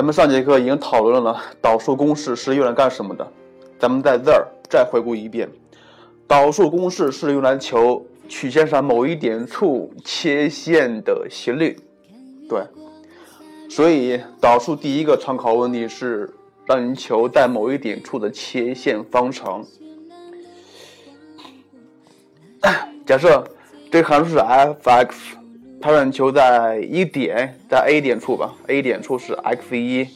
咱们上节课已经讨论了导数公式是用来干什么的，咱们在这儿再回顾一遍。导数公式是用来求曲线上某一点处切线的斜率，对。所以导数第一个参考问题是让你求在某一点处的切线方程。假设这个函数是 f(x)。它让你求在一点，在 A 点处吧，A 点处是 x 一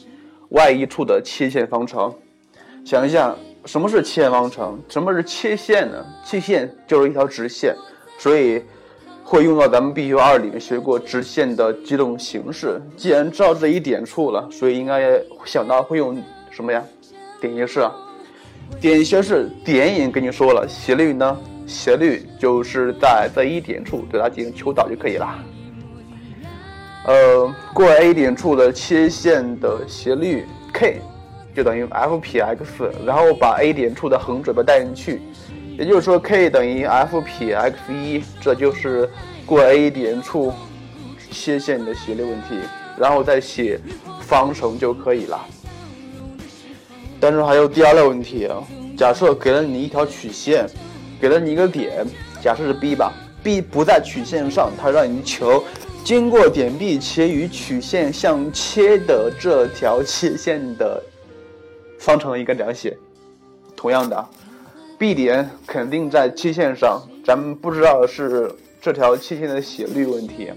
，y 一处的切线方程。想一下，什么是切线方程？什么是切线呢？切线就是一条直线，所以会用到咱们必修二里面学过直线的几种形式。既然知道这一点处了，所以应该想到会用什么呀？点斜式。点斜式点已经跟你说了，斜率呢？斜率就是在这一点处对它进行求导就可以了。呃，过 A 点处的切线的斜率 k 就等于 f 撇 x，然后把 A 点处的横坐标带进去，也就是说 k 等于 f 撇 x 一，这就是过 A 点处切线的斜率问题，然后再写方程就可以了。但是还有第二类问题啊，假设给了你一条曲线，给了你一个点，假设是 B 吧，B 不在曲线上，它让你求。经过点 B 且与曲线相切的这条切线的方程应该怎样写？同样的，B 点肯定在切线上，咱们不知道是这条切线的斜率问题。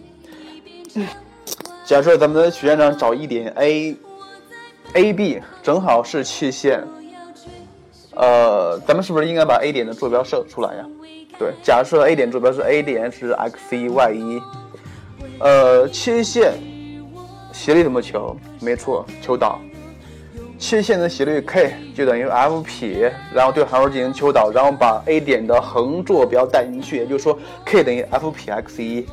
假设咱们在曲线上找一点 A，AB 正好是切线，呃，咱们是不是应该把 A 点的坐标设出来呀？对，假设 A 点坐标是 A 点是 x 一 y 一。呃，切线斜率怎么求？没错，求导。切线的斜率 k 就等于 f 撇，然后对函数进行求导，然后把 A 点的横坐标带进去，也就是说 k 等于 f 撇 x 一。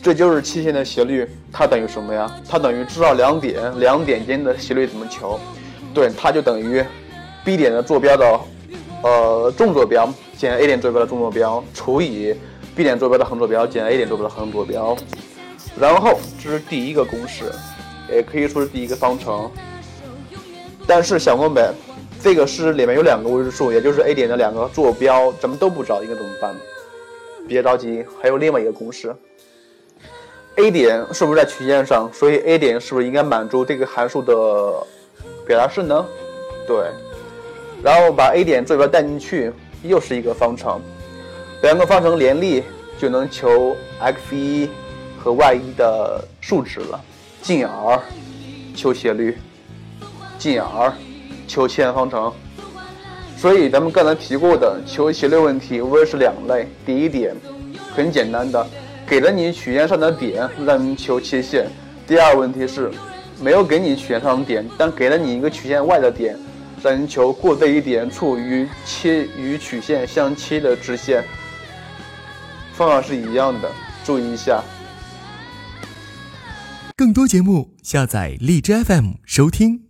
这就是切线的斜率，它等于什么呀？它等于知道两点，两点间的斜率怎么求？对，它就等于 B 点的坐标的呃纵坐标减 A 点坐标的纵坐标除以。B 点坐标的横坐标减 A 点坐标的横坐标，然后这是第一个公式，也可以说是第一个方程。但是想问呗，这个式里面有两个未知数，也就是 A 点的两个坐标，咱们都不知道，应该怎么办？别着急，还有另外一个公式。A 点是不是在曲线上？所以 A 点是不是应该满足这个函数的表达式呢？对。然后把 A 点坐标带进去，又是一个方程。两个方程联立就能求 x 一和 y 一的数值了，进而求斜率，进而求切线方程。所以咱们刚才提过的求斜率问题无非是两类：第一点很简单的，给了你曲线上的点让你求切线；第二问题是没有给你曲线上的点，但给了你一个曲线外的点，让你求过这一点处与切与曲线相切的直线。方法是一样的，注意一下。更多节目，下载荔枝 FM 收听。